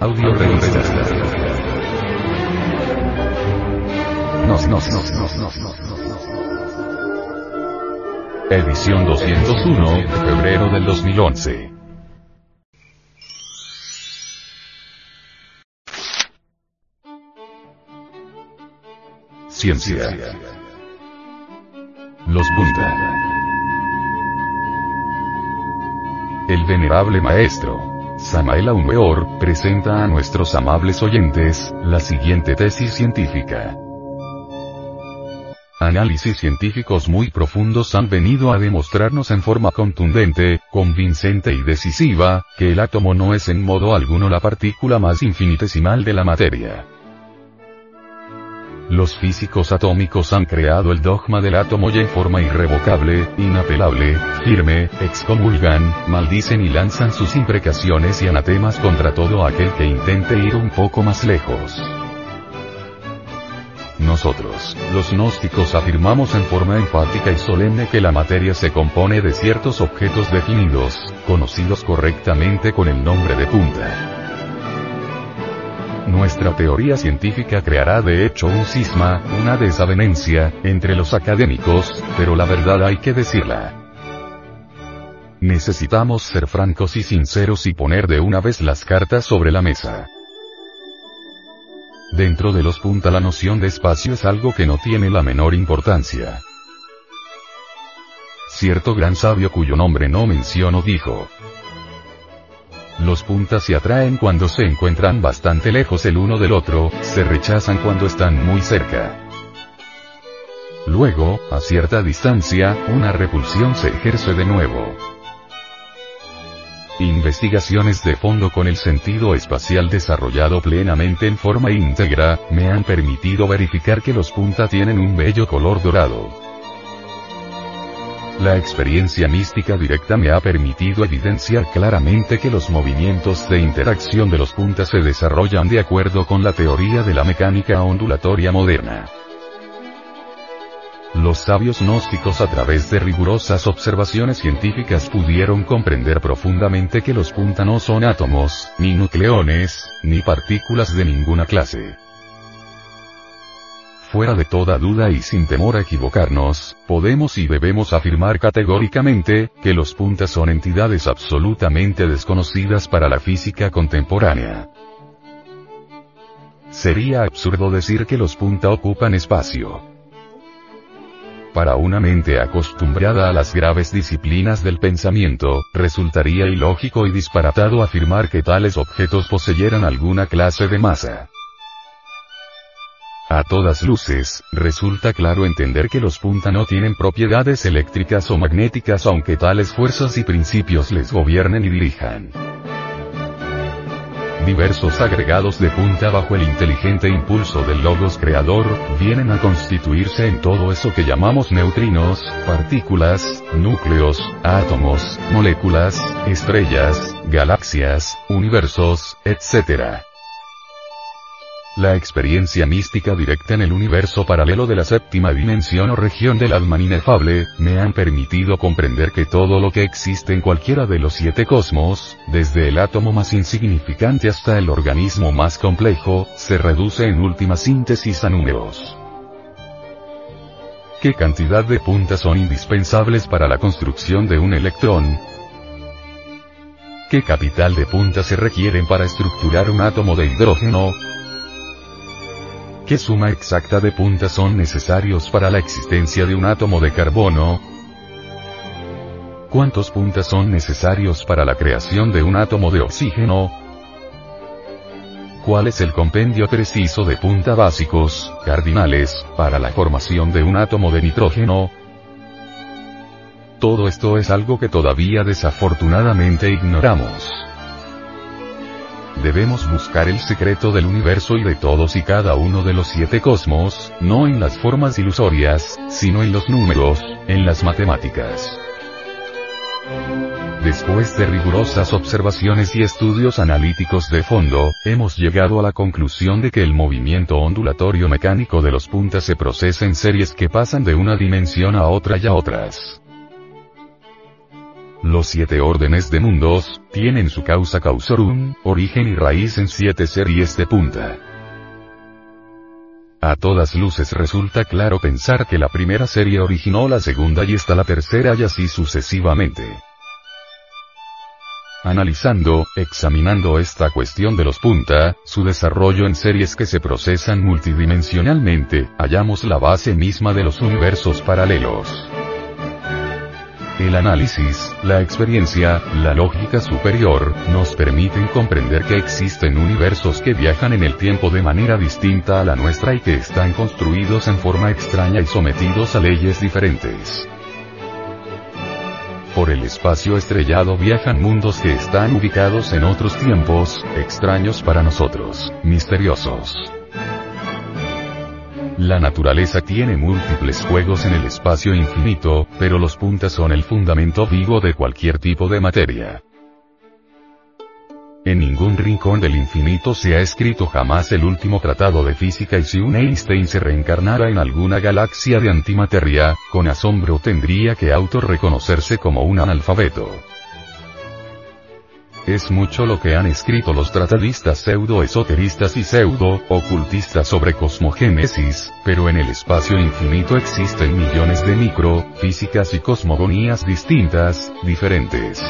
Audio revista. Nos, nos, nos, nos, nos, nos. Edición 201, febrero del 2011. Ciencia. Los punta. El venerable maestro, Samael Aumeor, presenta a nuestros amables oyentes, la siguiente tesis científica. Análisis científicos muy profundos han venido a demostrarnos en forma contundente, convincente y decisiva, que el átomo no es en modo alguno la partícula más infinitesimal de la materia. Los físicos atómicos han creado el dogma del átomo y en forma irrevocable, inapelable, firme, excomulgan, maldicen y lanzan sus imprecaciones y anatemas contra todo aquel que intente ir un poco más lejos. Nosotros, los gnósticos afirmamos en forma enfática y solemne que la materia se compone de ciertos objetos definidos, conocidos correctamente con el nombre de punta. Nuestra teoría científica creará de hecho un cisma, una desavenencia, entre los académicos, pero la verdad hay que decirla. Necesitamos ser francos y sinceros y poner de una vez las cartas sobre la mesa. Dentro de los punta la noción de espacio es algo que no tiene la menor importancia. Cierto gran sabio cuyo nombre no menciono dijo, los puntas se atraen cuando se encuentran bastante lejos el uno del otro, se rechazan cuando están muy cerca. Luego, a cierta distancia, una repulsión se ejerce de nuevo. Investigaciones de fondo con el sentido espacial desarrollado plenamente en forma íntegra, me han permitido verificar que los punta tienen un bello color dorado. La experiencia mística directa me ha permitido evidenciar claramente que los movimientos de interacción de los puntas se desarrollan de acuerdo con la teoría de la mecánica ondulatoria moderna. Los sabios gnósticos a través de rigurosas observaciones científicas pudieron comprender profundamente que los punta no son átomos, ni nucleones, ni partículas de ninguna clase. Fuera de toda duda y sin temor a equivocarnos, podemos y debemos afirmar categóricamente, que los puntas son entidades absolutamente desconocidas para la física contemporánea. Sería absurdo decir que los punta ocupan espacio. Para una mente acostumbrada a las graves disciplinas del pensamiento, resultaría ilógico y disparatado afirmar que tales objetos poseyeran alguna clase de masa. A todas luces, resulta claro entender que los punta no tienen propiedades eléctricas o magnéticas aunque tales fuerzas y principios les gobiernen y dirijan. Diversos agregados de punta bajo el inteligente impulso del logos creador, vienen a constituirse en todo eso que llamamos neutrinos, partículas, núcleos, átomos, moléculas, estrellas, galaxias, universos, etc. La experiencia mística directa en el universo paralelo de la séptima dimensión o región del alma inefable, me han permitido comprender que todo lo que existe en cualquiera de los siete cosmos, desde el átomo más insignificante hasta el organismo más complejo, se reduce en última síntesis a números. ¿Qué cantidad de puntas son indispensables para la construcción de un electrón? ¿Qué capital de puntas se requieren para estructurar un átomo de hidrógeno? ¿Qué suma exacta de puntas son necesarios para la existencia de un átomo de carbono? ¿Cuántos puntas son necesarios para la creación de un átomo de oxígeno? ¿Cuál es el compendio preciso de punta básicos, cardinales, para la formación de un átomo de nitrógeno? Todo esto es algo que todavía desafortunadamente ignoramos. Debemos buscar el secreto del universo y de todos y cada uno de los siete cosmos, no en las formas ilusorias, sino en los números, en las matemáticas. Después de rigurosas observaciones y estudios analíticos de fondo, hemos llegado a la conclusión de que el movimiento ondulatorio mecánico de los puntas se procesa en series que pasan de una dimensión a otra y a otras. Los siete órdenes de mundos, tienen su causa causorum, origen y raíz en siete series de punta. A todas luces resulta claro pensar que la primera serie originó la segunda y esta la tercera y así sucesivamente. Analizando, examinando esta cuestión de los punta, su desarrollo en series que se procesan multidimensionalmente, hallamos la base misma de los universos paralelos. El análisis, la experiencia, la lógica superior, nos permiten comprender que existen universos que viajan en el tiempo de manera distinta a la nuestra y que están construidos en forma extraña y sometidos a leyes diferentes. Por el espacio estrellado viajan mundos que están ubicados en otros tiempos, extraños para nosotros, misteriosos. La naturaleza tiene múltiples juegos en el espacio infinito, pero los puntas son el fundamento vivo de cualquier tipo de materia. En ningún rincón del infinito se ha escrito jamás el último tratado de física y si un Einstein se reencarnara en alguna galaxia de antimateria, con asombro tendría que autorreconocerse como un analfabeto. Es mucho lo que han escrito los tratadistas pseudo-esoteristas y pseudo-ocultistas sobre cosmogénesis, pero en el espacio infinito existen millones de micro, físicas y cosmogonías distintas, diferentes.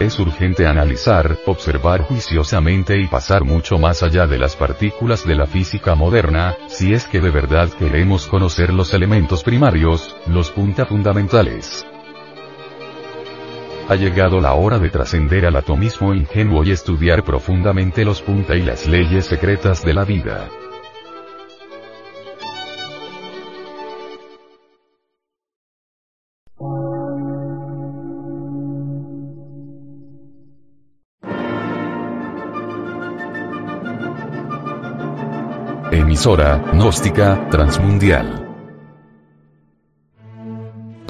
Es urgente analizar, observar juiciosamente y pasar mucho más allá de las partículas de la física moderna, si es que de verdad queremos conocer los elementos primarios, los punta fundamentales. Ha llegado la hora de trascender al atomismo ingenuo y estudiar profundamente los punta y las leyes secretas de la vida. Emisora, gnóstica, transmundial